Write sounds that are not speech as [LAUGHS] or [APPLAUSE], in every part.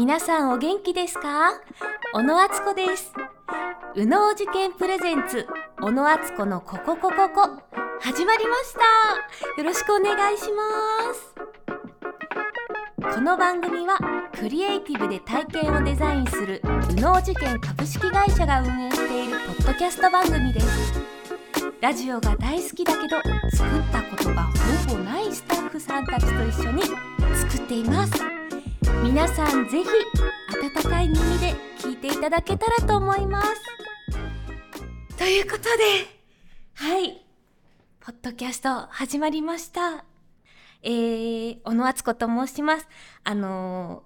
皆さんお元気ですか？小野敦子です。右脳受験プレゼンツ小野敦子のこここここ始まりました。よろしくお願いします。この番組はクリエイティブで体験をデザインする右脳受験株式会社が運営しているポッドキャスト番組です。ラジオが大好きだけど作ったことがほぼないスタッフさんたちと一緒に作っています。皆さんぜひ温かい耳で聞いていただけたらと思います。ということではい。ポッドキャスト始まりました。えー、小野敦子と申します。あの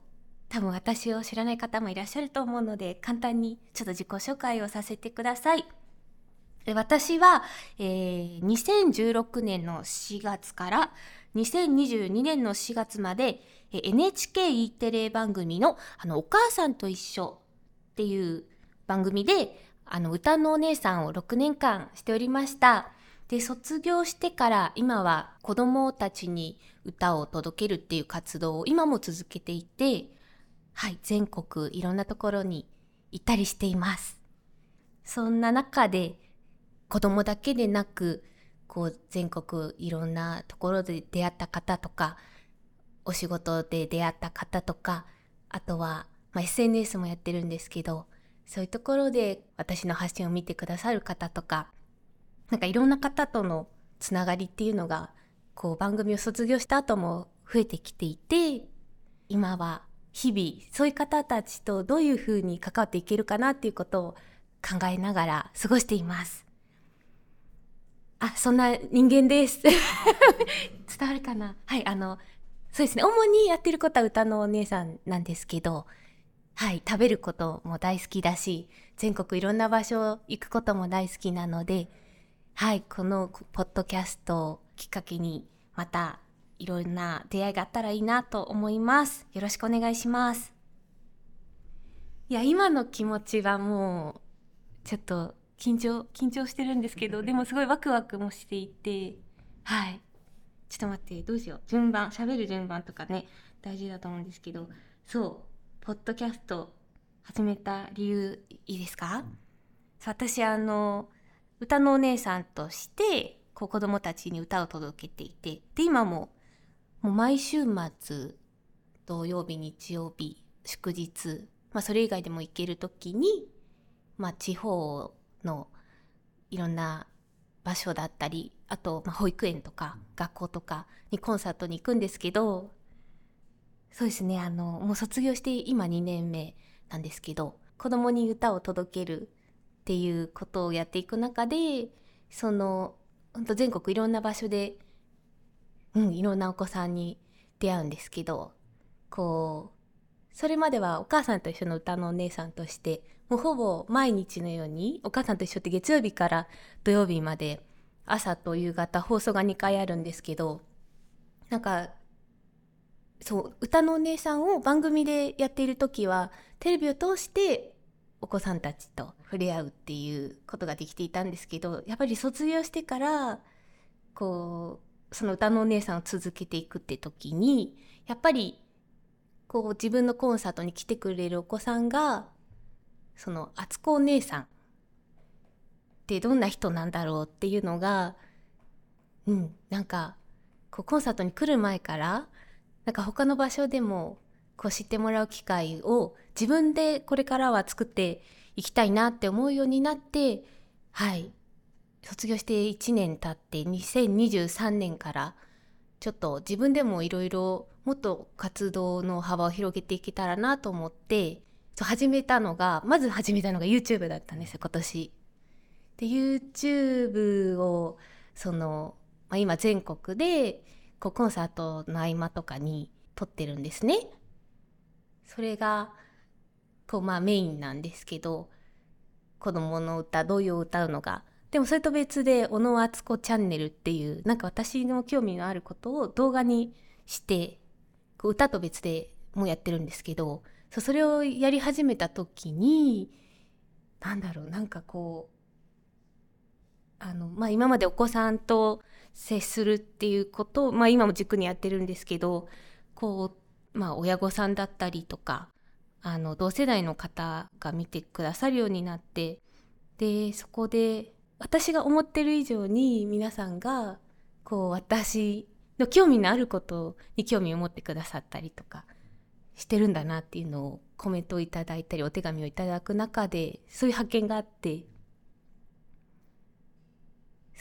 ー、多分私を知らない方もいらっしゃると思うので簡単にちょっと自己紹介をさせてください。私は、えー、2016年の4月から2022年の4月まで NHKE テレ番組のあのお母さんと一緒っていう番組であの歌のお姉さんを6年間しておりました。で卒業してから今は子どもたちに歌を届けるっていう活動を今も続けていて、はい、全国いろんなところに行ったりしています。そんな中で子供だけでなくこう全国いろんなところで出会った方とかお仕事で出会った方とかあとは、まあ、SNS もやってるんですけどそういうところで私の発信を見てくださる方とかなんかいろんな方とのつながりっていうのがこう番組を卒業した後も増えてきていて今は日々そういう方たちとどういうふうに関わっていけるかなっていうことを考えながら過ごしています。あ、そんな人間です。[LAUGHS] 伝わるかな？はい、あの、そうですね。主にやってることは歌のお姉さんなんですけど、はい、食べることも大好きだし、全国いろんな場所行くことも大好きなので、はい、このポッドキャストをきっかけに、またいろんな出会いがあったらいいなと思います。よろしくお願いします。いや、今の気持ちはもう、ちょっと緊張緊張してるんですけどでもすごいワクワクもしていてはいちょっと待ってどうしよう。順番喋る順番とかね大事だと思うんですけどそう。ポッドキャスト始めた理由いいですか、私あの歌のお姉さんとしてこう子供たちに歌を届けていてで今ももう毎週末土曜日日曜日祝日、まあ、それ以外でも行ける時に、まあ、地方のいろんな場所だったりあと、まあ、保育園とか学校とかにコンサートに行くんですけどそうですねあのもう卒業して今2年目なんですけど子供に歌を届けるっていうことをやっていく中でその本当全国いろんな場所で、うん、いろんなお子さんに出会うんですけどこうそれまではお母さんと一緒の歌のお姉さんとしてもうほぼ毎日のようにお母さんと一緒って月曜日から土曜日まで朝と夕方放送が2回あるんですけどなんかそう歌のお姉さんを番組でやっている時はテレビを通してお子さんたちと触れ合うっていうことができていたんですけどやっぱり卒業してからこうその歌のお姉さんを続けていくって時にやっぱりこう自分のコンサートに来てくれるお子さんがその敦子お姉さんってどんな人なんだろうっていうのがうんなんかこうコンサートに来る前からなんか他の場所でもこう知ってもらう機会を自分でこれからは作っていきたいなって思うようになってはい卒業して1年経って2023年からちょっと自分でもいろいろもっと活動の幅を広げていけたらなと思って始めたのがまず始めたのが YouTube だったんですよ今年。で YouTube をその、まあ、今全国でこうコンサートの合間とかに撮ってるんですね。それがこうまあメインなんですけど子供の歌童謡を歌うのがでもそれと別で小野敦子チャンネルっていうなんか私の興味のあることを動画にしてこう歌と別でもうやってるんですけどそそれをやり始めた時に何だろうなんかこうあの、まあ、今までお子さんと接するっていうことを、まあ、今も軸にやってるんですけどこう、まあ、親御さんだったりとかあの同世代の方が見てくださるようになってでそこで私が思ってる以上に皆さんがこう私の興味のあることに興味を持ってくださったりとかしてるんだなっていうのをコメントをいただいたりお手紙をいただく中でそういう発見があって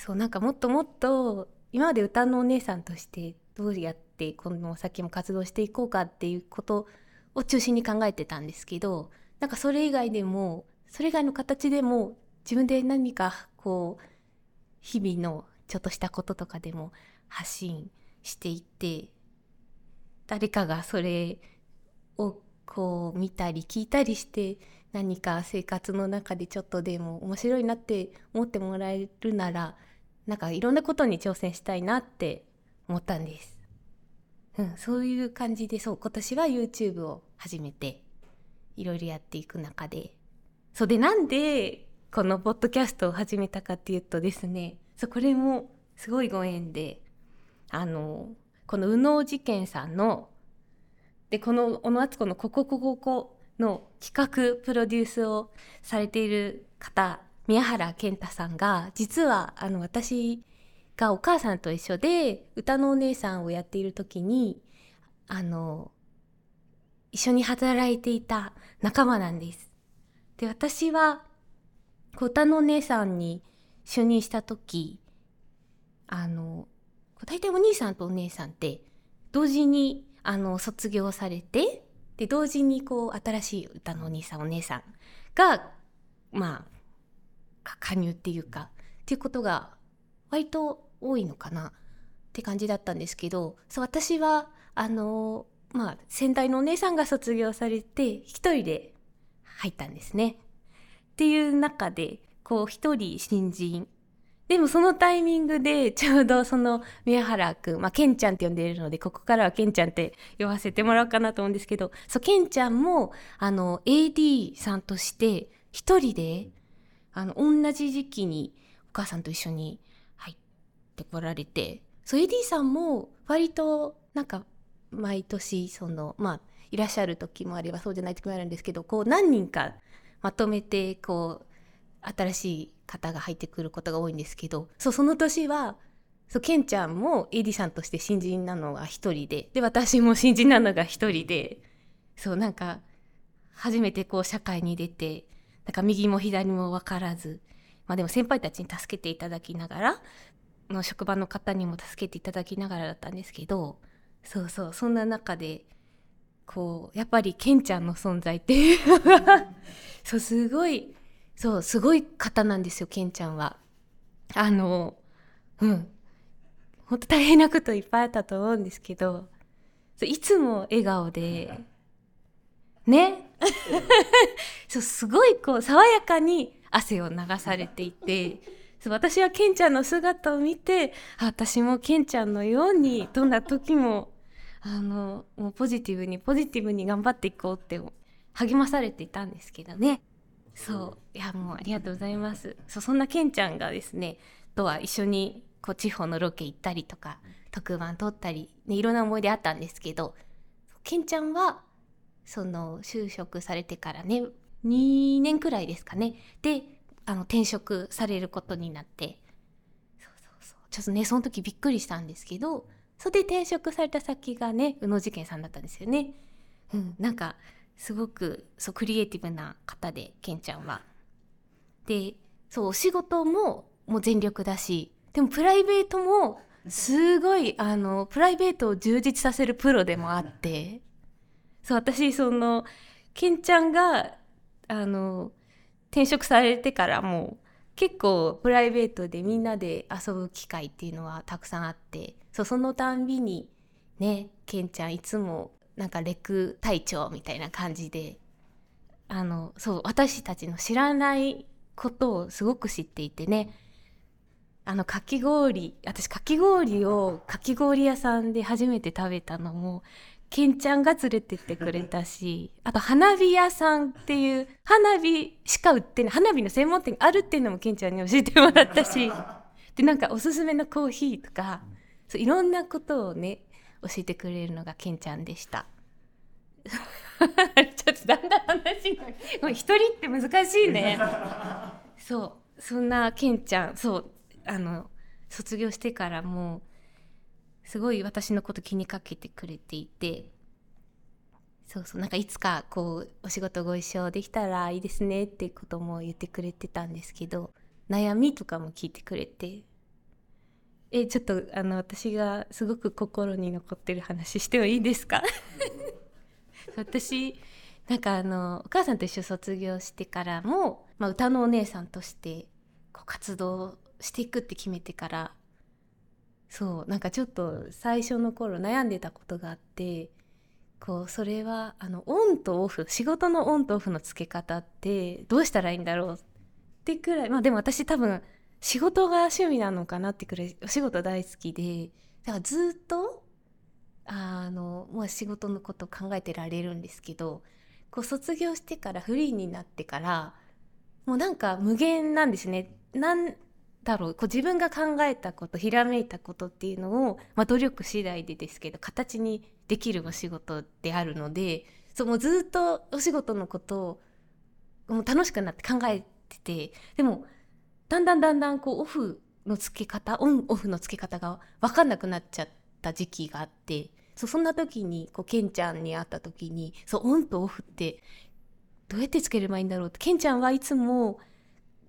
そうなんかもっともっと今まで歌のお姉さんとしてどうやってこの先も活動していこうかっていうことを中心に考えてたんですけどなんかそれ以外でもそれ以外の形でも自分で何かこう日々のちょっとしたこととかでも発信していって誰かがそれをこう見たり聞いたりして何か生活の中でちょっとでも面白いなって思ってもらえるならなんかいろんなことに挑戦したいなって思ったんです。うん、そういう感じでそう今年は YouTube を始めていろいろやっていく中でそうでなんでこのポッドキャストを始めたかっていうとですねそうこれもすごいご縁であのこの右脳事件さんのでこの小野敦子の「こここここ」の企画プロデュースをされている方宮原健太さんが実はあの私がお母さんと一緒で歌のお姉さんをやっている時にあの一緒に働いていた仲間なんです。で私は歌のお姉さんに就任した時あの大体お兄さんとお姉さんって同時にあの卒業されてで同時にこう新しい歌のお兄さんお姉さんがまあ加入っていうかっていうことが割と多いのかなって感じだったんですけどそう私はあのまあ先代のお姉さんが卒業されて一人で入ったんですね。っていう中でこう一人新人でもそのタイミングでちょうどその宮原くん、まあ、ケンちゃんって呼んでいるので、ここからはケンちゃんって呼ばせてもらおうかなと思うんですけど、そう、ケンちゃんも、あの、AD さんとして一人で、あの、同じ時期にお母さんと一緒に入ってこられて、そう、AD さんも割と、なんか、毎年、その、まあ、いらっしゃる時もあればそうじゃない時もあるんですけど、こう、何人かまとめて、こう、新しい方が入ってくることが多いんですけどそうその年はそうケンちゃんもエディさんとして新人なのが一人でで私も新人なのが一人でそうなんか初めてこう社会に出てなんか右も左も分からずまあでも先輩たちに助けていただきながらの職場の方にも助けていただきながらだったんですけどそうそうそんな中でこうやっぱりケンちゃんの存在っていう。のがそうすごいそうすごい方なんですよケンちゃんは。あのうん。本当大変なこといっぱいあったと思うんですけどいつも笑顔でねそうすごいこう爽やかに汗を流されていて私はケンちゃんの姿を見て私もケンちゃんのようにどんな時もあのもうポジティブにポジティブに頑張っていこうって励まされていたんですけどね。そういやもうありがとうございますそうそんなケンちゃんがですねとは一緒にこう地方のロケ行ったりとか特番撮ったり、ね、いろんな思い出あったんですけどケンちゃんはその就職されてからね2年くらいですかねであの転職されることになってそうそうそうちょっとねその時びっくりしたんですけどそれで転職された先がね宇野事件さんだったんですよね。うん、なんかすごくそうクリエイティブな方でケンちゃんは。でそうお仕事ももう全力だしでもプライベートもすごいあのプライベートを充実させるプロでもあってそう私そのケンちゃんがあの転職されてからもう結構プライベートでみんなで遊ぶ機会っていうのはたくさんあってそうそのたんびにねケンちゃんいつもなんかレク隊長みたいな感じであのそう私たちの知らないことをすごく知っていてねあのかき氷私かき氷をかき氷屋さんで初めて食べたのもケンちゃんが連れてってくれたし [LAUGHS] あと花火屋さんっていう花火しか売ってない花火の専門店があるっていうのもケンちゃんに教えてもらったし [LAUGHS] でなんかおすすめのコーヒーとかそういろんなことをね教えてくれるのがケンちゃんでした。[LAUGHS] ちょっと私だんだん話がもう一人って難しいねそうそんなケンちゃんそうあの卒業してからもすごい私のこと気にかけてくれていてそうそうなんかいつかこうお仕事ご一緒できたらいいですねってことも言ってくれてたんですけど悩みとかも聞いてくれてえちょっとあの私がすごく心に残ってる話してもいいですか？[LAUGHS] 私なんかあのお母さんと一緒卒業してからも、まあ、歌のお姉さんとしてこう活動していくって決めてからそうなんかちょっと最初の頃悩んでたことがあってこうそれはあのオンとオフ仕事のオンとオフのつけ方ってどうしたらいいんだろうってくらいまあでも私多分仕事が趣味なのかなってくらいお仕事大好きでだからずっとあの、まあ、仕事のこと考えてられるんですけどこう卒業してからフリーになってからもうなんか無限なんですね。なんだろう。こう自分が考えたことひらめいたことっていうのを、まあ、努力次第でですけど形にできるお仕事であるのでそうもうずっとお仕事のことをもう楽しくなって考えててでもだんだんだんだんこうオフのつけ方オンオフのつけ方が分かんなくなっちゃった時期があってそそんな時にこうケンちゃんに会った時にそうオンとオフってどうやってつければいいんだろうってケンちゃんはいつも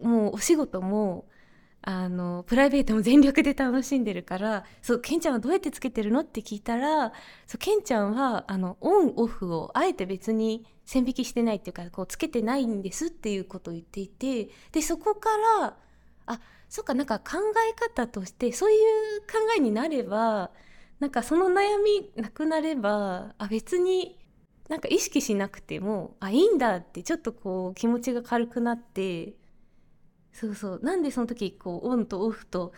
もうお仕事もあのプライベートも全力で楽しんでるからそうケンちゃんはどうやってつけてるのって聞いたらそうケンちゃんはあのオンオフをあえて別に線引きしてないっていうかこうつけてないんですっていうことを言っていてでそこからあそっかなんか考え方としてそういう考えになればなんかその悩みなくなればあ別になんか意識しなくてもあいいんだってちょっとこう気持ちが軽くなってそうそう。なんでその時こうオンとオフと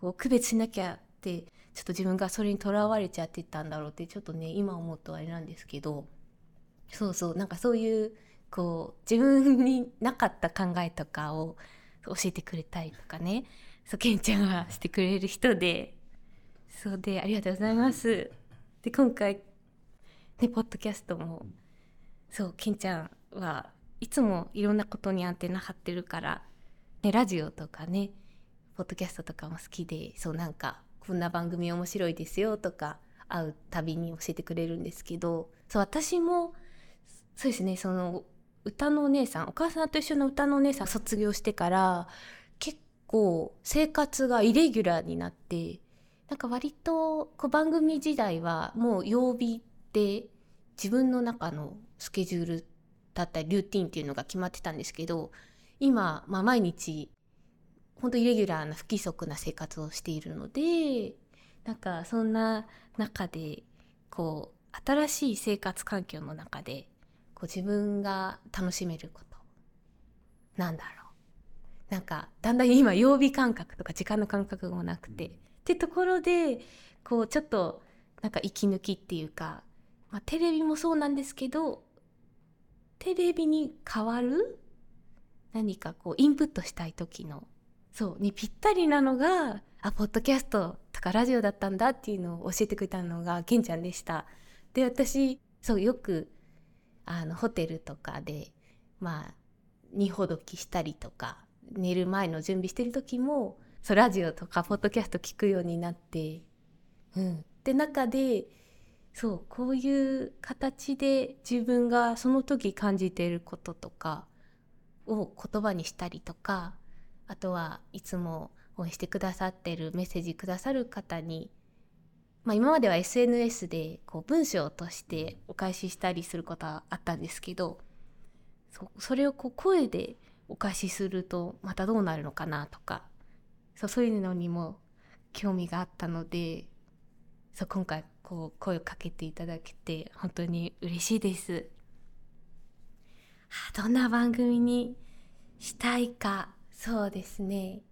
こう区別しなきゃってちょっと自分がそれにとらわれちゃってたんだろうってちょっとね今思うとあれなんですけど。そうそう。なんかそういうこう自分になかった考えとかを教えてくれたりとかね。そうケンちゃんはしてくれる人で。そうでありがとうございます。で今回ねポッドキャストもそうケンちゃんはいつもいろんなことにアンテナ張ってるからね、ラジオとかねポッドキャストとかも好きでそうなんかこんな番組面白いですよとか会うたびに教えてくれるんですけどそう私もそうですねその歌のお姉さんお母さんと一緒の歌のお姉さん卒業してから結構生活がイレギュラーになってなんか割とこう番組時代はもう曜日で自分の中のスケジュールだったりルーティンっていうのが決まってたんですけど今、まあ、毎日本当イレギュラーな不規則な生活をしているのでなんかそんな中でこう新しい生活環境の中でこう自分が楽しめること。なんだろう。なんかだんだん今曜日感覚とか時間の感覚もなくて。ってところでこうちょっとなんか息抜きっていうか、まあ、テレビもそうなんですけどテレビに変わる何かこうインプットしたい時のそうにぴったりなのがあポッドキャストとかラジオだったんだっていうのを教えてくれたのがケンちゃんでした。で私そうよくあのホテルとかでまあ荷ほどきしたりとか寝る前の準備してる時もそうラジオとかポッドキャスト聞くようになって、うん、で中でそうこういう形で自分がその時感じていることとかを言葉にしたりとかあとはいつも応援してくださってるメッセージくださる方に、まあ、今までは SNS でこう文章としてお返ししたりすることはあったんですけどそれをこう声でお返しするとまたどうなるのかなとかそうそういうのにも興味があったのでそう今回こう声をかけていただけて本当に嬉しいです。どんな番組にしたいかそうですね。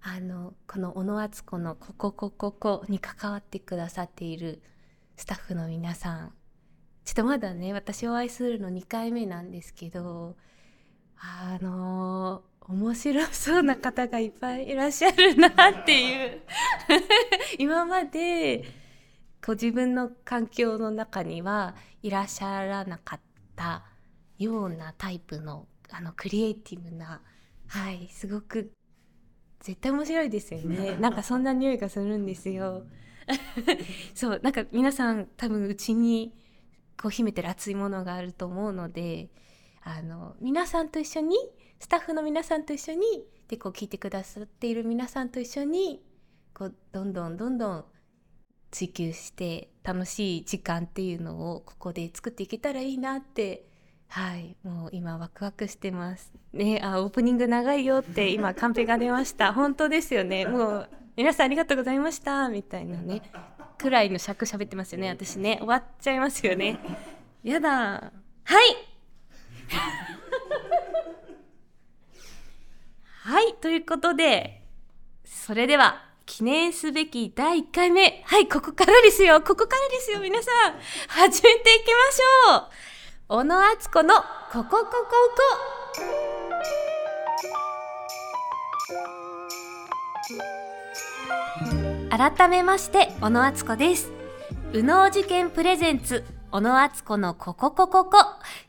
あのこの小野敦子の「こここここ」に関わってくださっているスタッフの皆さん。ちょっとまだね私お会いするの2回目なんですけどあの面白そうな方がいっぱいいらっしゃるなっていう。[LAUGHS] 今までこ自分の環境の中にはいらっしゃらなかったようなタイプのあのクリエイティブなはいすごく絶対面白いですよね。なんかそんな匂いがするんですよ。[LAUGHS] そうなんか皆さん多分うちにこう秘めてる熱いものがあると思うのであの皆さんと一緒にスタッフの皆さんと一緒にでこう聞いてくださっている皆さんと一緒にこうどんどんどんどん追求して楽しい時間っていうのをここで作っていけたらいいなってはいもう今ワクワクしてます。ねあオープニング長いよって今カンペが出ました。[LAUGHS] 本当ですよね。もう皆さんありがとうございました。みたいなねくらいの尺喋ってますよね。私ね終わっちゃいますよね。やだ。はい。[LAUGHS] はいということでそれでは記念すべき第1回目。はいここからですよ。ここからですよ皆さん。始めていきましょう小野敦子のこここここ改めまして小野敦子です。右脳事件プレゼンツ小野敦子のこここここ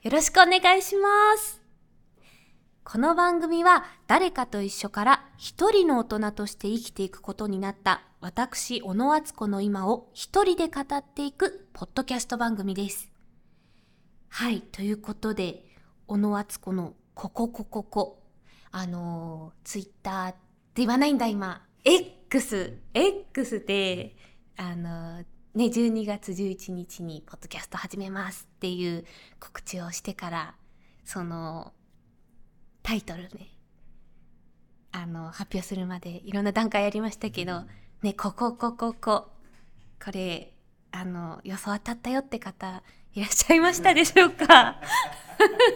よろしくお願いします。この番組は誰かと一緒から一人の大人として生きていくことになった私小野敦子の今を一人で語っていくポッドキャスト番組です。はい、ということで、小野敦子のこここここ。あのー、ツイッターって言わないんだ今。X、X で、あのー、ね、12月11日にポッドキャスト始めますっていう告知をしてから、その、タイトルね、あの、発表するまでいろんな段階やりましたけど、ね、こここここ。これ、あの、予想当たったよって方、いらっしゃいましたでしょうか？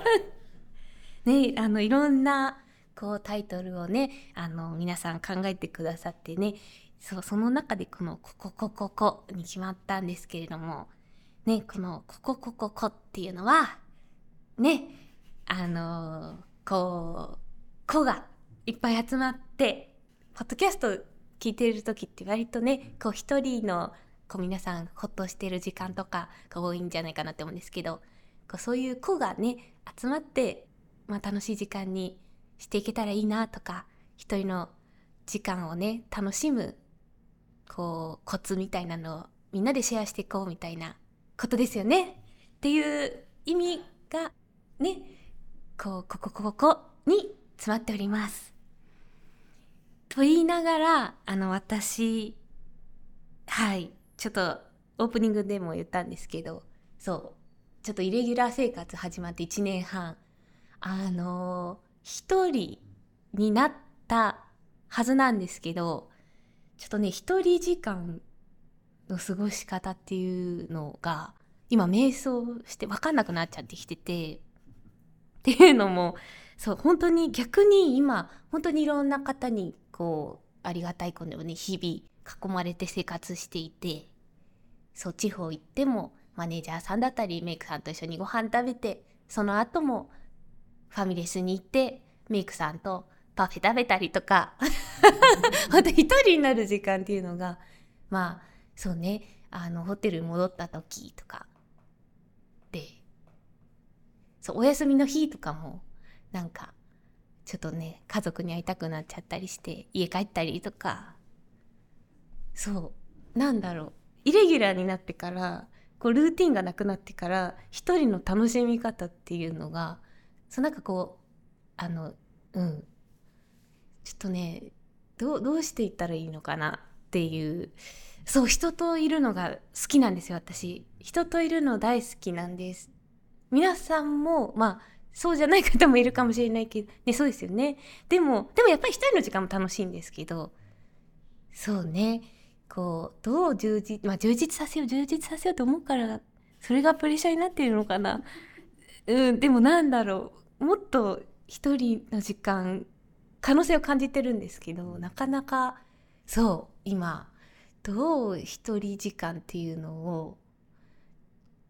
[LAUGHS] ね、あのいろんなこうタイトルをねあの皆さん考えてくださってねそうその中でこの「こここここ」に決まったんですけれどもねこの「こここここ」っていうのはねあのこう「こ」がいっぱい集まってポッドキャスト聞いてる時って割とねこう一人のこう皆さんほっとしてる時間とかが多いんじゃないかなって思うんですけどこうそういう子がね集まって、まあ、楽しい時間にしていけたらいいなとか一人の時間をね楽しむこうコツみたいなのをみんなでシェアしていこうみたいなことですよねっていう意味がねこうこここここに詰まっております。と言いながらあの私はいちょっとオープニングでも言ったんですけどそうちょっとイレギュラー生活始まって1年半。あの一人になったはずなんですけどちょっとね一人時間の過ごし方っていうのが今瞑想して分かんなくなっちゃってきててっていうのもそう本当に逆に今本当にいろんな方にこうありがたいことにね日々囲まれて生活していてそう地方行ってもマネージャーさんだったりメイクさんと一緒にご飯食べてその後もファミレスに行ってメイクさんとパフェ食べたりとか。ほんと一人になる時間っていうのがまあそうねあのホテルに戻った時とか。でそうお休みの日とかもなんかちょっとね家族に会いたくなっちゃったりして家帰ったりとか。そうなんだろうイレギュラーになってからこうルーティンがなくなってから一人の楽しみ方っていうのがそうなんかこうあのうん。ちょっとねどうどうしていったらいいのかなっていうそう人といるのが好きなんですよ私。人といるの大好きなんです。皆さんもまあそうじゃない方もいるかもしれないけどねそうですよね。でもでもやっぱり一人の時間も楽しいんですけどそうね。こうどう充実まあ充実させよう充実させようと思うからそれがプレッシャーになっているのかな。うんでもなんだろう。もっと一人の時間可能性を感じてるんですけどなかなかそう今どう一人時間っていうのを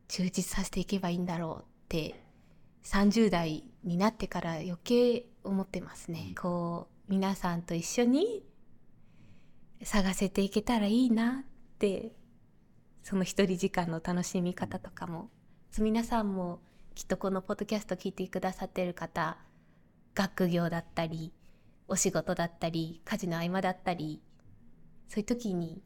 充実させていけばいいんだろうって30代になってから余計思ってますね。こう皆さんと一緒に探せていけたらいいなってその一人時間の楽しみ方とかも皆さんもきっとこのポッドキャスト聞いてくださってる方学業だったりお仕事だったり家事の合間だったりそういう時に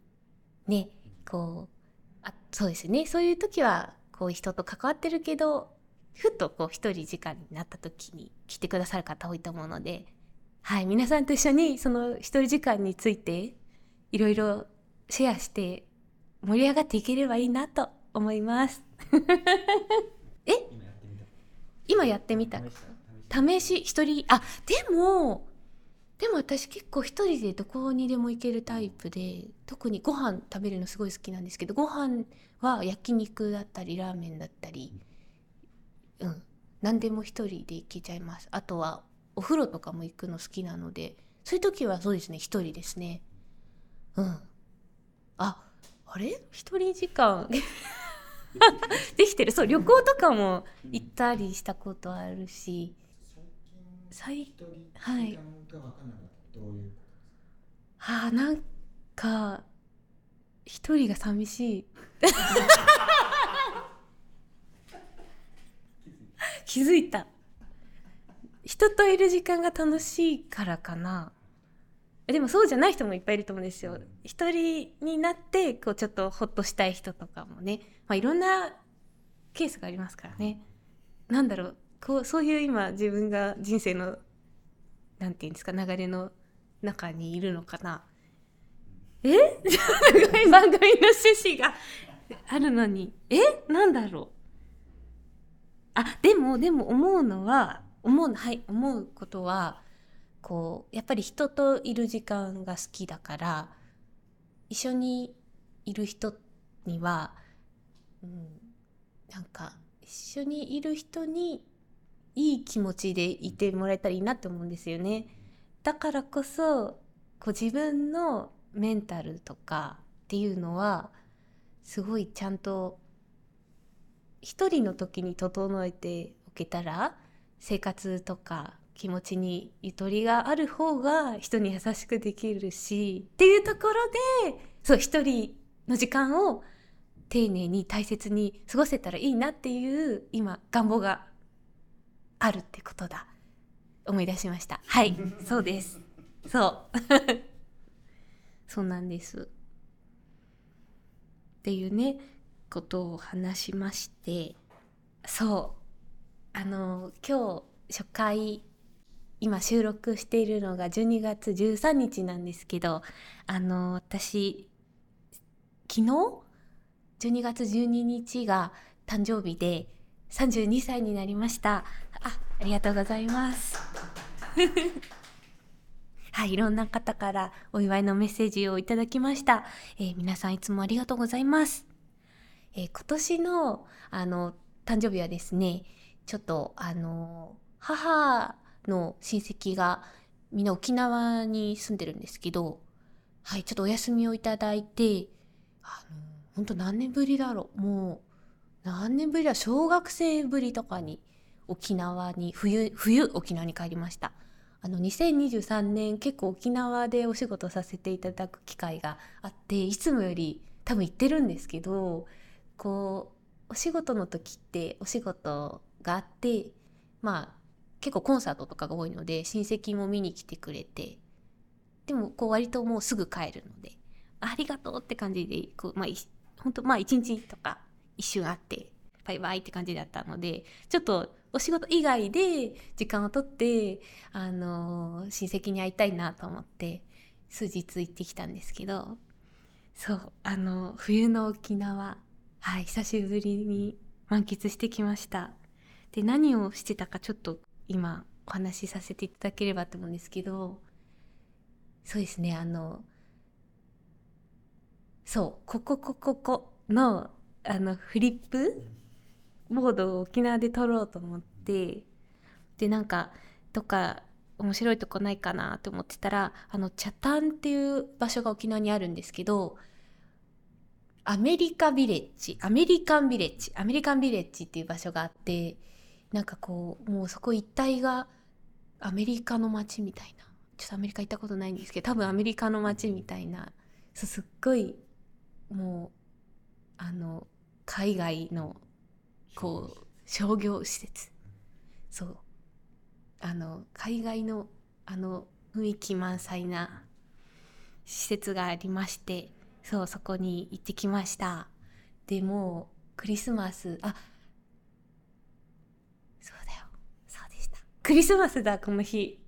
ねこうあそうですね。そういう時はこう人と関わってるけどふっとこう一人時間になった時に来てくださる方多いと思うのではい皆さんと一緒にその一人時間についていろいろシェアして盛り上がっていければいいなと思います。[LAUGHS] え？今やってみた。試し。一人あでもでも私結構一人でどこにでも行けるタイプで特にご飯食べるのすごい好きなんですけどご飯は焼肉だったりラーメンだったりうん。何でも一人で行けちゃいます。あとはお風呂とかも行くの好きなのでそういう時はそうですね一人ですねうん。ああれ？一人時間。[LAUGHS] できてる。そう旅行とかも行ったりしたことあるし、最はい。あなんか一人が寂しい。[LAUGHS] 気づいた。人といる時間が楽しいからかなでもそうじゃない人もいっぱいいると思うんですよ。一人になってこうちょっとほっとしたい人とかもね、まあ、いろんなケースがありますからね。なんだろう。こうそういう今自分が人生のなんていうんですか流れの中にいるのかな。え？[LAUGHS] 番組の趣旨があるのに。え？なんだろう。あでもでも思うのは思うはい思うことはこうやっぱり人といる時間が好きだから一緒にいる人には、うん、なんか一緒にいる人にいい気持ちでいてもらえたらいいなって思うんですよね。だからこそこう自分のメンタルとかっていうのはすごいちゃんと一人の時に整えておけたら生活とか気持ちにゆとりがある方が人に優しくできるしっていうところでそう一人の時間を丁寧に大切に過ごせたらいいなっていう今願望があるってことだ。思い出しました。はいそうです。そう。そうなんです。っていうねことを話しまして。そう。あの今日初回今収録しているのが12月13日なんですけどあの私昨日？12月12日が誕生日で32歳になりました。あありがとうございます。[LAUGHS] はいいろんな方からお祝いのメッセージをいただきました、えー、皆さんいつもありがとうございます、えー、今年のあの誕生日はですねちょっとあの母の親戚がみんな沖縄に住んでるんですけどはいちょっとお休みをいただいてあの本当何年ぶりだろう。もう何年ぶりだ小学生ぶりとかに沖縄に冬冬沖縄に帰りました。あの2023年結構沖縄でお仕事させていただく機会があっていつもより多分行ってるんですけどこうお仕事の時ってお仕事があってまあ結構コンサートとかが多いので親戚も見に来てくれてでもこう割ともうすぐ帰るのでありがとうって感じでこうまあ本当まあ一日とか一瞬あってバイバイって感じだったのでちょっとお仕事以外で時間をとってあの親戚に会いたいなと思って数日行ってきたんですけどそうあの冬の沖縄はい久しぶりに満喫してきました。で何をしてたかちょっと今お話しさせていただければと思うんですけどそうですねあのそうこここここのあのフリップボードを沖縄で撮ろうと思ってでなんかどっか面白いとこないかなって思ってたらあの北谷っていう場所が沖縄にあるんですけどアメリカビレッジアメリカンビレッジアメリカンビレッジっていう場所があってなんかこうもうそこ一帯がアメリカの街みたいな。ちょっとアメリカ行ったことないんですけど多分アメリカの街みたいなすっごいもうあの海外のこう商業施設。そう。あの海外のあの雰囲気満載な施設がありましてそうそこに行ってきました。でもクリスマスあそうだよそうでしたクリスマスだこの日。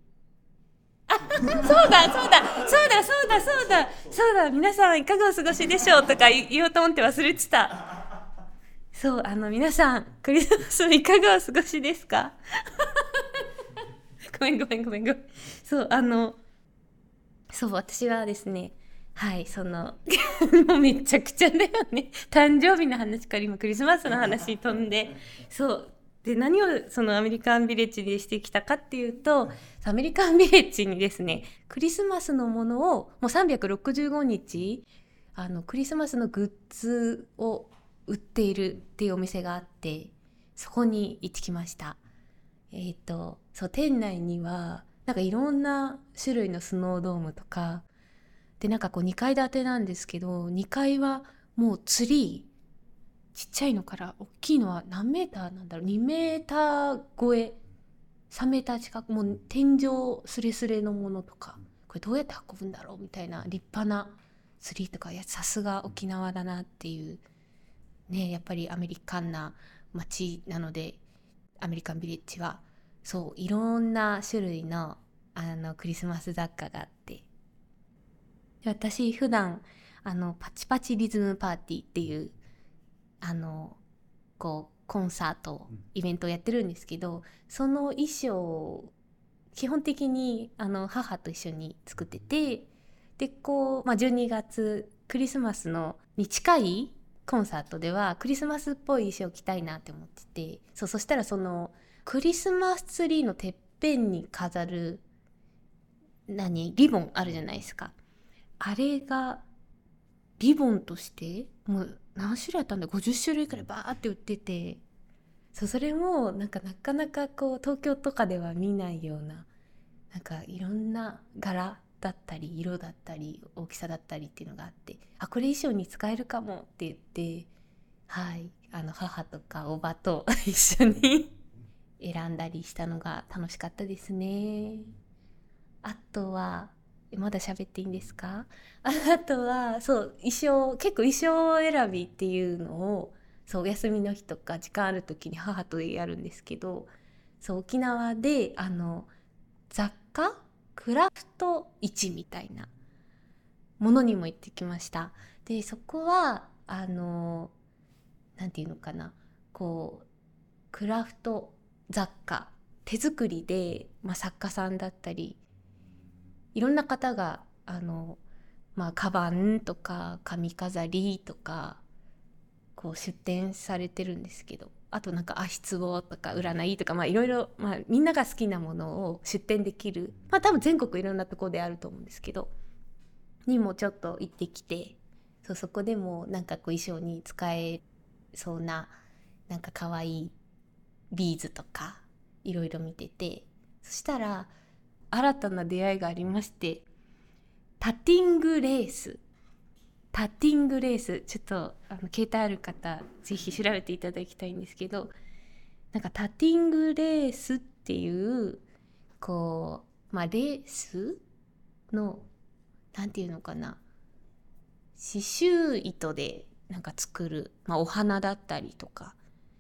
あそうだそうだそうだそうだそうだ。そうだ皆さんいかがお過ごしでしょうとか言おうと思って忘れてた。そうあの皆さんクリスマスいかがお過ごしですか？[LAUGHS] ごめんごめんごめんごめん。そうあのそう私はですねはいその [LAUGHS] もうめちゃくちゃだよね。誕生日の話から今クリスマスの話に飛んで。そうで何をそのアメリカンビレッジでしてきたかっていうとアメリカンビレッジにですねクリスマスのものをもう365日あのクリスマスのグッズを売っているっていうお店があってそこに行ってきました。えっ、ー、とそう店内にはなんかいろんな種類のスノードームとかでなんかこう2階建てなんですけど2階はもうツリーちっちゃいのから大きいのは何メーターなんだろう？2メーター超え。3メーター近くもう天井すれすれのものとか。これどうやって運ぶんだろうみたいな立派なツリーとかやさすが沖縄だなっていうねやっぱりアメリカンな街なのでアメリカンビレッジは。そういろんな種類のあのクリスマス雑貨があって。私普段あのパチパチリズムパーティーっていうあのこうコンサートイベントをやってるんですけど、その衣装基本的にあの母と一緒に作っててでこう、まあ、12月クリスマスのに近いコンサートではクリスマスっぽい衣装着たいなって思っててそうそしたらそのクリスマスツリーのてっぺんに飾る何リボンあるじゃないですか。あれがリボンとしてもう何種類あったんだ50種類くらいバーって売っててそうそれもなんかなかなかこう東京とかでは見ないようななんかいろんな柄だったり色だったり大きさだったりっていうのがあってあこれ衣装に使えるかもって言ってはいあの母とかおばと [LAUGHS] 一緒に選んだりしたのが楽しかったですね。あとはまだ喋っていいんですか？あとはそう衣装結構衣装選びっていうのをそうお休みの日とか時間ある時に母とやるんですけどそう沖縄であの雑貨クラフト市みたいなものにも行ってきました。でそこはあの何て言うのかなこうクラフト雑貨手作りで、まあ、作家さんだったりいろんな方があのまあカバンとか髪飾りとかこう出展されてるんですけどあとなんか足つぼとか占いとかまあいろいろ、まあ、みんなが好きなものを出展できるまあ多分全国いろんなとこであると思うんですけどにもちょっと行ってきてそうそこでもなんかこう衣装に使えそうななんか可愛いビーズとかいろいろ見ててそしたら新たな出会いがありましてタティングレース。タティングレース。ちょっとあの携帯ある方是非調べていただきたいんですけどなんかタティングレースっていうこうまあレースの何て言うのかな。刺繍糸でなんか作る、まあ、お花だったりとか。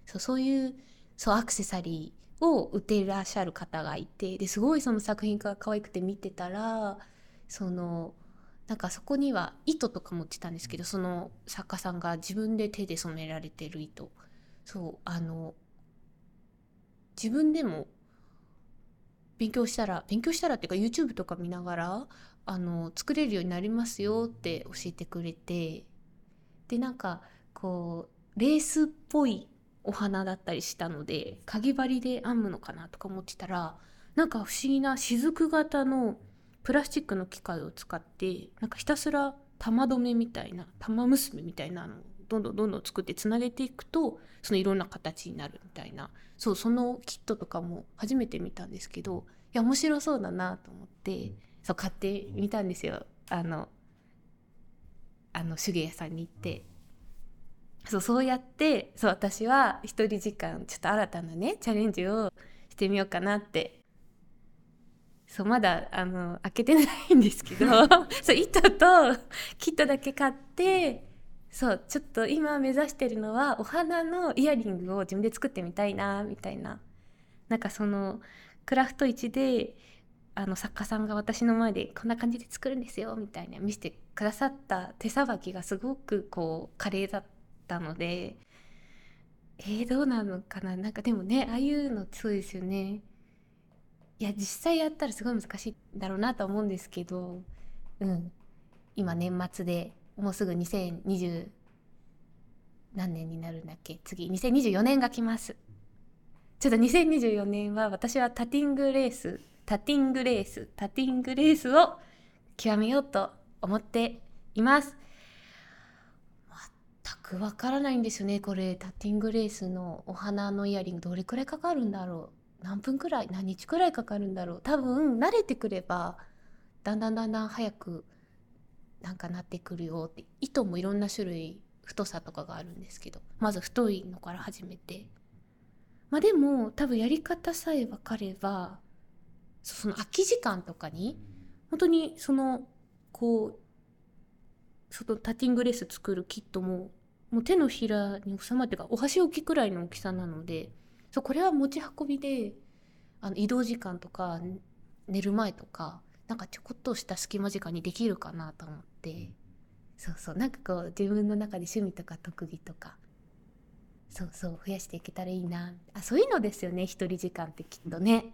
そうそういうそうアクセサリーを売っていらっしゃる方がいてですごいその作品が可愛くて見てたらそのなんかそこには糸とか持ってたんですけどその作家さんが自分で手で染められてる糸。そうあの自分でも勉強したら勉強したらっていうか YouTube とか見ながらあの作れるようになりますよって教えてくれてでなんかこうレースっぽいお花だったりしたのでかぎ針で編むのかなとか思ってたらなんか不思議な雫型のプラスチックの機械を使ってなんかひたすら玉留めみたいな玉結びみたいなのをどんどんどんどん作ってつなげていくとそのいろんな形になるみたいな。そうそのキットとかも初めて見たんですけどいや面白そうだなと思ってそう買ってみたんですよ。あのあの手芸屋さんに行って。そうそうやってそう私は一人時間ちょっと新たなねチャレンジをしてみようかなって。そうまだあの開けてないんですけど。[LAUGHS] そう糸とキットだけ買ってそうちょっと今目指してるのはお花のイヤリングを自分で作ってみたいなみたいな。なんかそのクラフト市であの作家さんが私の前でこんな感じで作るんですよみたいな見せてくださった手さばきがすごくこう華麗だったたのでえー、どうなのかな？なんかでもねああいうのそうですよね。いや実際やったらすごい難しいんだろうなと思うんですけどうん。今年末でもうすぐ2020何年になるんだっけ？次2024年が来ます。ちょっと2024年は私はタティングレースタティングレースタティングレースを極めようと思っています。くわからないんですよねこれ。タッティングレースのお花のイヤリング。どれくらいかかるんだろう。何分くらい何日くらいかかるんだろう。多分慣れてくればだんだんだんだん早くなんかなってくるよって。糸もいろんな種類太さとかがあるんですけど。まず太いのから始めて。まあでも多分やり方さえ分かればその空き時間とかに本当にそのこうそのタティングレース作るキットももう手のひらに収まってかお箸置きくらいの大きさなのでそうこれは持ち運びであの移動時間とか寝る前とかなんかちょこっとした隙間時間にできるかなと思って、そうそうなんかこう自分の中で趣味とか特技とかそうそう増やしていけたらいいな。あそういうのですよね一人時間ってきっとね。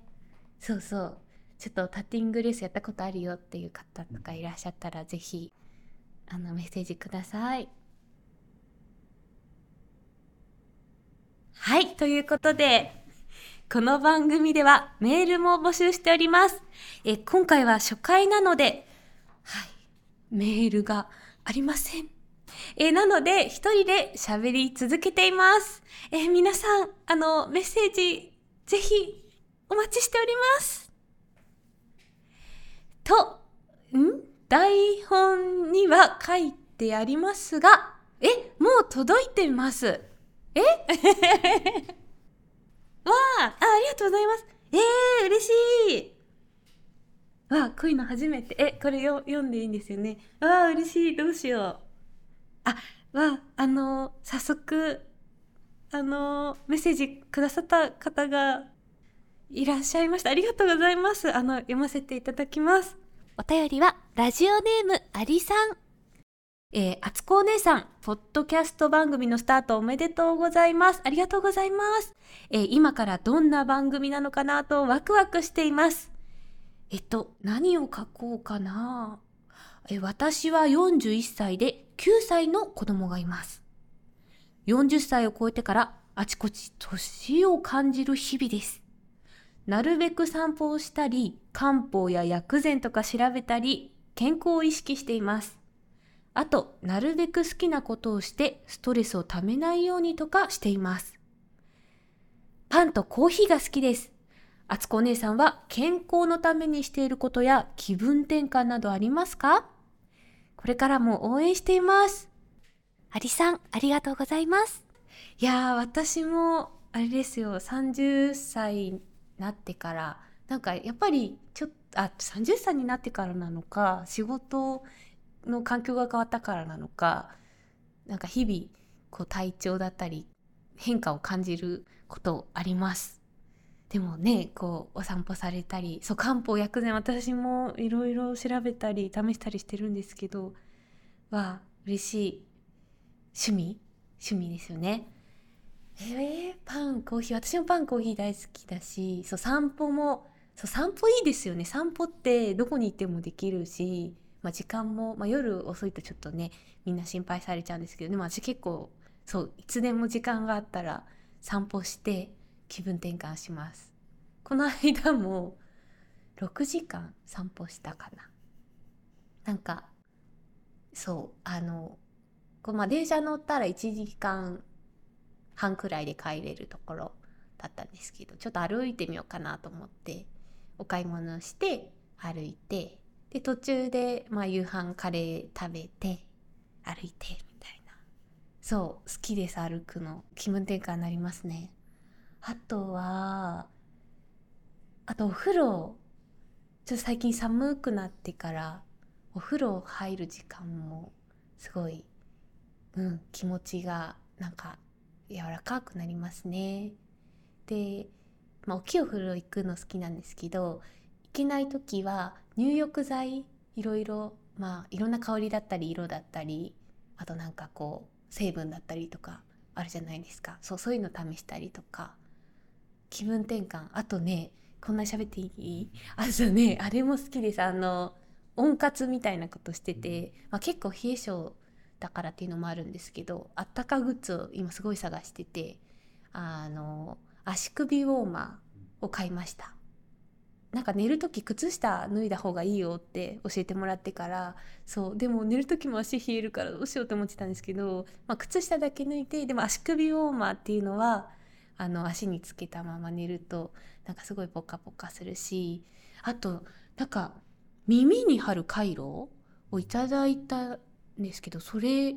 そうそう。ちょっとタッティングレースやったことあるよっていう方とかいらっしゃったら是非あのメッセージください。はい、ということで、この番組ではメールも募集しております。え今回は初回なので、はい、メールがありません。え、なので、一人で喋り続けています。え、皆さん、あの、メッセージ、ぜひ、お待ちしております。と、ん？台本には書いてありますが、え、もう届いてます。え？[LAUGHS] わああ、りがとうございます。えー、嬉しい。わあ、こういうの初めて。え、これよ読んでいいんですよね。わあ、嬉しい。どうしよう。あ、わあ、あの、早速、あの、メッセージくださった方がいらっしゃいました。ありがとうございます。あの、読ませていただきます。お便りは、ラジオネームありさん。えー、あつこお姉さん、ポッドキャスト番組のスタートおめでとうございます。ありがとうございます。えー、今からどんな番組なのかなとワクワクしています。えっと、何を書こうかな。え私は41歳で9歳の子供がいます。40歳を超えてからあちこち年を感じる日々です。なるべく散歩をしたり、漢方や薬膳とか調べたり、健康を意識しています。あと、なるべく好きなことをしてストレスをためないようにとかしています。パンとコーヒーが好きです。あつこお姉さんは健康のためにしていることや気分転換などありますか？これからも応援しています。ありさん、ありがとうございます。いやー、私も、あれですよ、30歳になってから、なんかやっぱりちょっと、あ、30歳になってからなのか、仕事の環境が変わったからなのかなんか日々こう体調だったり変化を感じることあります。でもねこうお散歩されたりそう漢方薬膳私もいろいろ調べたり試したりしてるんですけどは嬉しい。趣味？趣味ですよね。えー、パンコーヒー。私もパンコーヒー大好きだしそう散歩もそう散歩いいですよね。散歩ってどこに行ってもできるしまあ、時間も、まあ、夜遅いとちょっとねみんな心配されちゃうんですけどでも私結構そういつでも時間があったら散歩して気分転換します。この間も6時間散歩したかな。なんかそうあのこう、まあ、電車乗ったら1時間半くらいで帰れるところだったんですけどちょっと歩いてみようかなと思ってお買い物して歩いてで途中で、まあ、夕飯カレー食べて歩いてみたいな。そう好きです歩くの。気分転換になりますね。あとはあとお風呂。ちょっと最近寒くなってからお風呂入る時間もすごい、うん、気持ちがなんか柔らかくなりますね。で、まあ、大きいお風呂行くの好きなんですけどけない時は入浴剤いろいろまあいろんな香りだったり色だったりあとなんかこう成分だったりとかあるじゃないですか。そうそういうの試したりとか気分転換。あとねこんな喋っていい？あとねあれも好きです。あの温活みたいなことしてて、まあ、結構冷え性だからっていうのもあるんですけどあったかグッズを今すごい探しててあの足首ウォーマーを買いましたなんか寝る時靴下脱いだ方がいいよって教えてもらってからそうでも寝る時も足冷えるからどうしようと思ってたんですけど、まあ、靴下だけ脱いででも足首ウォーマーっていうのはあの足につけたまま寝るとなんかすごいポカポカするしあとなんか耳に貼るカイロをいただいたんですけどそれ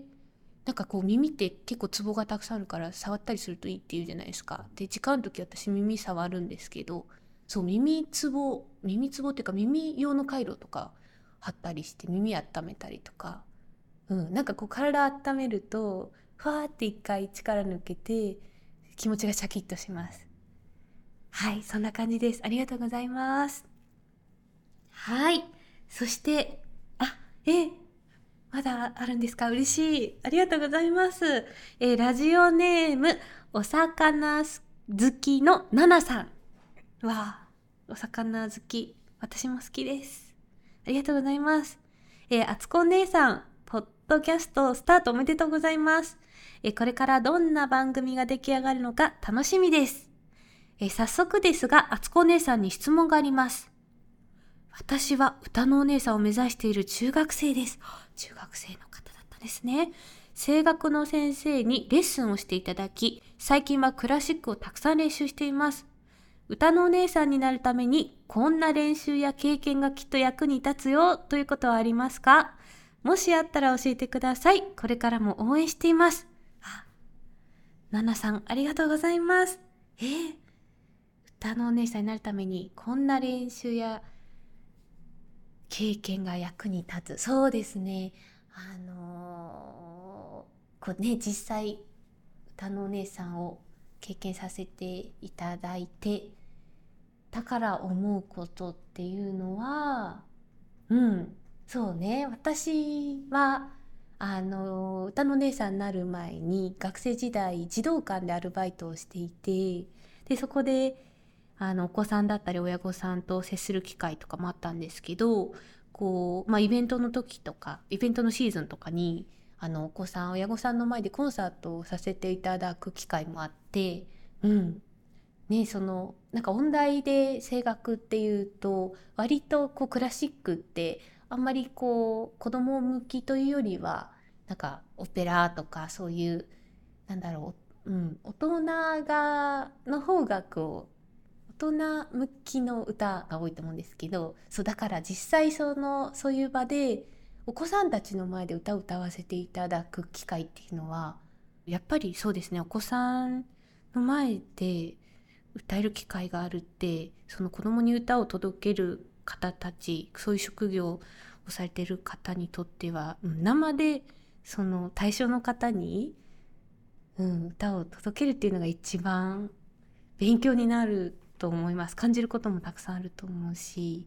なんかこう耳って結構ツボがたくさんあるから触ったりするといいっていうじゃないですか。で時間の時私耳触るんですけどそう耳つぼ耳つぼっていうか耳用の回路とか貼ったりして耳温めたりとか、うん、なんかこう体温めるとふわーって一回力抜けて気持ちがシャキッとします。はいそんな感じです。ありがとうございます。はいそしてあえまだあるんですか？嬉しい。ありがとうございます。えラジオネームお魚好きのナナさん。わあ、お魚好き。私も好きです。ありがとうございます。えー、あつこお姉さん、ポッドキャストスタートおめでとうございます。えー、これからどんな番組が出来上がるのか楽しみです。えー、早速ですが、あつこお姉さんに質問があります。私は歌のお姉さんを目指している中学生です。中学生の方だったんですね。声楽の先生にレッスンをしていただき、最近はクラシックをたくさん練習しています。歌のお姉さんになるためにこんな練習や経験がきっと役に立つよということはありますか？もしあったら教えてください。これからも応援しています。あ、ナナさんありがとうございます。えー、歌のお姉さんになるためにこんな練習や経験が役に立つ。そうですね。あのー、こうね、実際歌のお姉さんを経験させていただいてだから思うことっていうのはうんそうね。私はあの歌の姉さんになる前に学生時代児童館でアルバイトをしていてでそこであのお子さんだったり親御さんと接する機会とかもあったんですけどこう、まあ、イベントの時とかイベントのシーズンとかにあのお子さん親御さんの前でコンサートをさせていただく機会もあってうん。ねそのなんか音大で声楽っていうと割とこうクラシックってあんまりこう子供向きというよりはなんかオペラとかそういうなんだろう、うん、大人がの方がこう大人向きの歌が多いと思うんですけどそうだから実際そのそういう場でお子さんたちの前で歌を歌わせていただく機会っていうのはやっぱりそうですねお子さんの前で歌える機会があるってその子供に歌を届ける方たちそういう職業をされてる方にとっては、生でその対象の方に、うん、歌を届けるっていうのが一番勉強になると思います。感じることもたくさんあると思うし。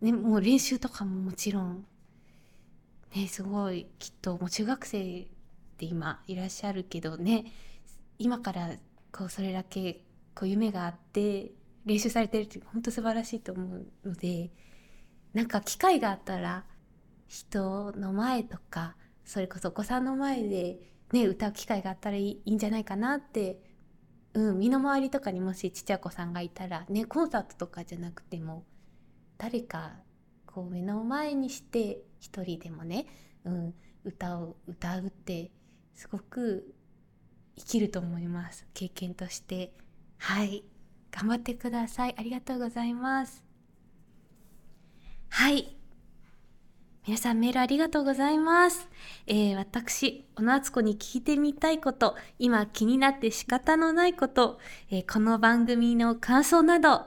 ね、もう練習とかももちろん、ね、すごいきっともう中学生って今いらっしゃるけどね今からこうそれだけこう夢があって練習されてるって本当素晴らしいと思うのでなんか機会があったら人の前とかそれこそお子さんの前で、ね、歌う機会があったらいいんじゃないかなって、うん、身の回りとかにもしちっちゃい子さんがいたらねコンサートとかじゃなくても誰かこう目の前にして一人でもね、うん、歌を歌うってすごく生きると思います。経験として。はい。頑張ってください。ありがとうございます。はい。皆さんメールありがとうございます。えー、私、小野敦子に聞いてみたいこと、今気になって仕方のないこと、えー、この番組の感想など、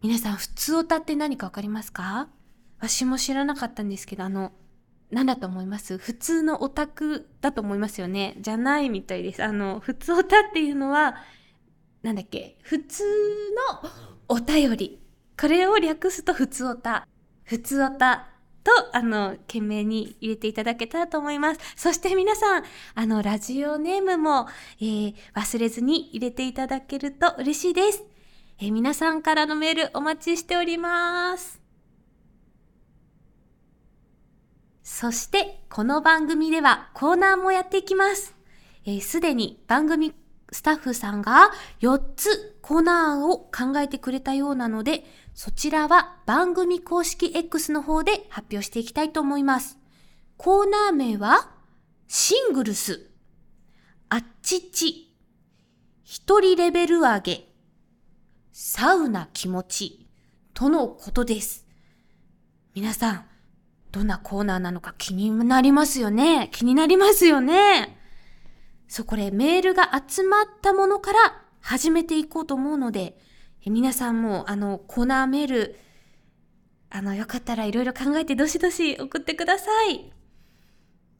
皆さん、ふつおたって何かわかりますか？私も知らなかったんですけど、あの、何だと思います？普通のオタクだと思いますよねじゃないみたいです。あの、普通オタっていうのは、なんだっけ？普通のお便り。これを略すと普通おた。普通おたと、あの、懸命に入れていただけたらと思います。そして皆さん、あの、ラジオネームも、えー、忘れずに入れていただけると嬉しいです。え、皆さんからのメールお待ちしております。そして、この番組ではコーナーもやっていきます。す、え、で、に番組スタッフさんが4つコーナーを考えてくれたようなので、そちらは番組公式 X の方で発表していきたいと思います。コーナー名は、シングルス、あっちっち、一人レベル上げ、サウナ気持ち、とのことです。皆さん、どんなコーナーなのか気になりますよね？気になりますよね？そう、これメールが集まったものから始めていこうと思うので、皆さんもあのコーナーメール、あの、よかったらいろいろ考えてどしどし送ってください。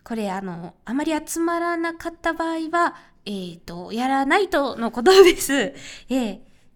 これあの、あまり集まらなかった場合は、えっ、ー、と、やらないとのことです。えー、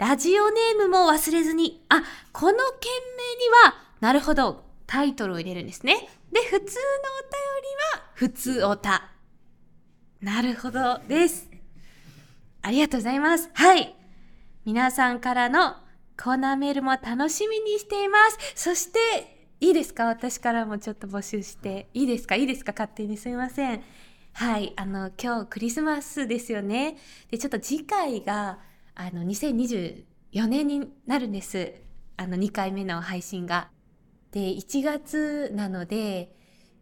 ラジオネームも忘れずに、あ、この件名には、なるほど、タイトルを入れるんですね。で、普通のお便りは、普通おた。なるほどです。ありがとうございます。はい。皆さんからのコーナーメールも楽しみにしています。そして、いいですか？私からもちょっと募集して。いいですか？いいですか？勝手にすいません。はい。あの、今日クリスマスですよね。で、ちょっと次回が、あの、2024年になるんです。あの、2回目の配信が。で、1月なので、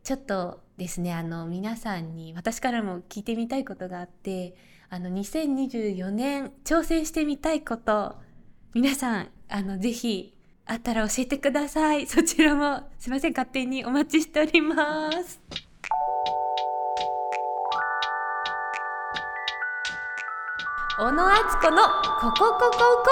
ちょっとですねあの皆さんに私からも聞いてみたいことがあってあの2024年挑戦してみたいこと皆さんあのぜひあったら教えてくださいそちらもすいません勝手にお待ちしております小野敦子のここここここ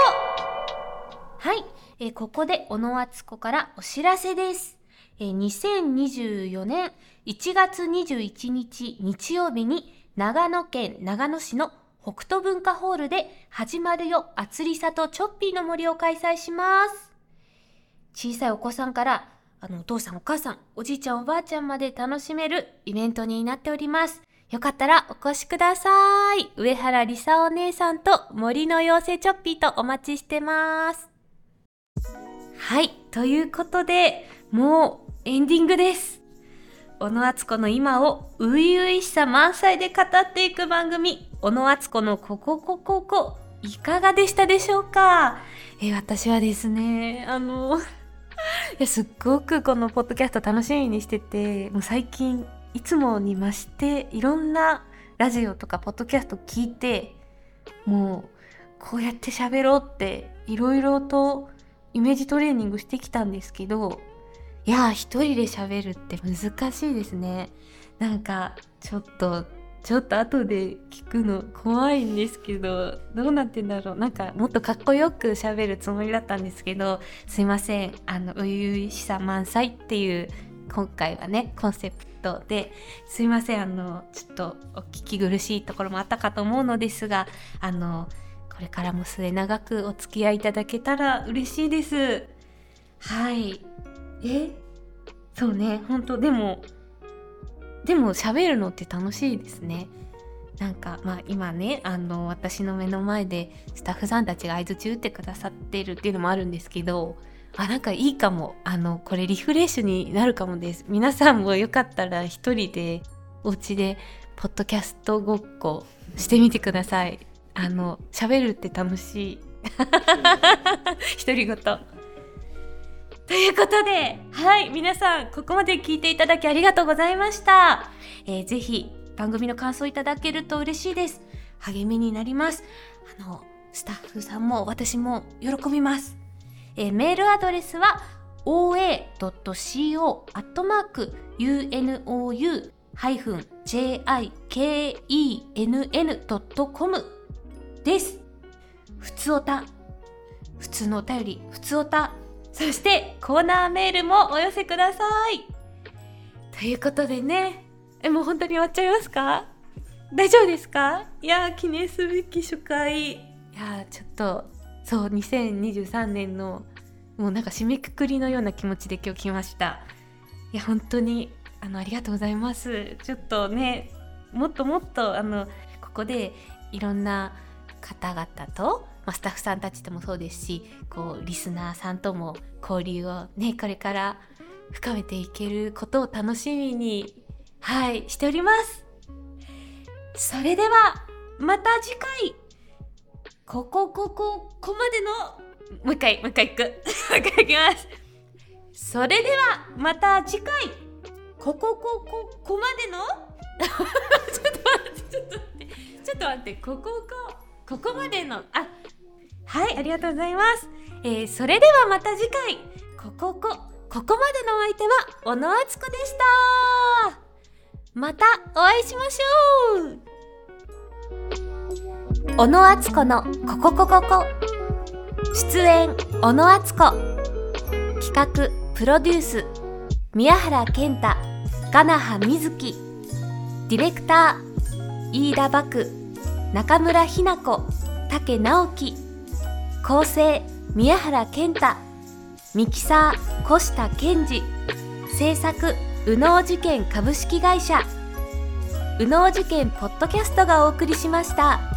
はい、えー、ここで小野敦子からお知らせですえー、2024年1月21日日曜日に長野県長野市の北斗文化ホールで始まるよあつりさとチョッピーの森を開催します。小さいお子さんからあのお父さんお母さんおじいちゃんおばあちゃんまで楽しめるイベントになっております。よかったらお越しください。上原りさお姉さんと森の妖精チョッピーとお待ちしてます。はい。ということで、もうエンディングです。小野敦子の今を初々しさ満載で語っていく番組、小野敦子のこここここ、いかがでしたでしょうか？え私はですね、あの、[LAUGHS] いやすっごくこのポッドキャスト楽しみにしてて、もう最近いつもに増していろんなラジオとかポッドキャスト聞いて、もうこうやって喋ろうっていろいろとイメージトレーニングしてきたんですけど、いや一人で喋るって難しいですね。なんかちょっとちょっと後で聞くの怖いんですけどどうなってんだろう。なんかもっとかっこよく喋るつもりだったんですけどすいません。あの初々しさ満載っていう今回はねコンセプトですいませんあのちょっとお聞き苦しいところもあったかと思うのですがあのこれからも末永くお付き合いいただけたら嬉しいです。はい。え？そうね。本当でもでも喋るのって楽しいですね。なんかまあ今ねあの私の目の前でスタッフさんたちが相づち打ってくださってるっていうのもあるんですけどあなんかいいかも。あのこれリフレッシュになるかもです。皆さんもよかったら一人でお家でポッドキャストごっこしてみてください。あの喋るって楽しい。独り言ということではい皆さんここまで聞いていただきありがとうございました、えー、ぜひ番組の感想いただけると嬉しいです。励みになります。あのスタッフさんも私も喜びます。えー、メールアドレスは oa.co.unou-jiken.com です。ふつおた、普通のお便り、ふつおた、そしてコーナーメールもお寄せください。ということでね、え、もう本当に終わっちゃいますか？大丈夫ですか？いや記念すべき初回。いやちょっとそう2023年のもうなんか締めくくりのような気持ちで今日来ました。いや本当にあのありがとうございます。ちょっとねもっともっとあのここでいろんな方々と、まあ、スタッフさんたちともそうですしこうリスナーさんとも交流をねこれから深めていけることを楽しみにはいしております。それではまた次回ここここここまでのもう一回もう一回いく。もう一回い [LAUGHS] きます。それではまた次回。こここここまでの？ちょっと待ってちょっと待って。ちょっと待ってこここここまでの？あはいありがとうございます、えー、それではまた次回。こここここまでのお相手は小野敦子でした。またお会いしましょう。小野敦子のこここここ出演小野敦子。企画プロデュース。宮原健太金葉瑞希ディレクター飯田漠。中村ひな子竹直樹。構成宮原健太。ミキサー越田健二。制作右脳事件株式会社。右脳事件ポッドキャストがお送りしました。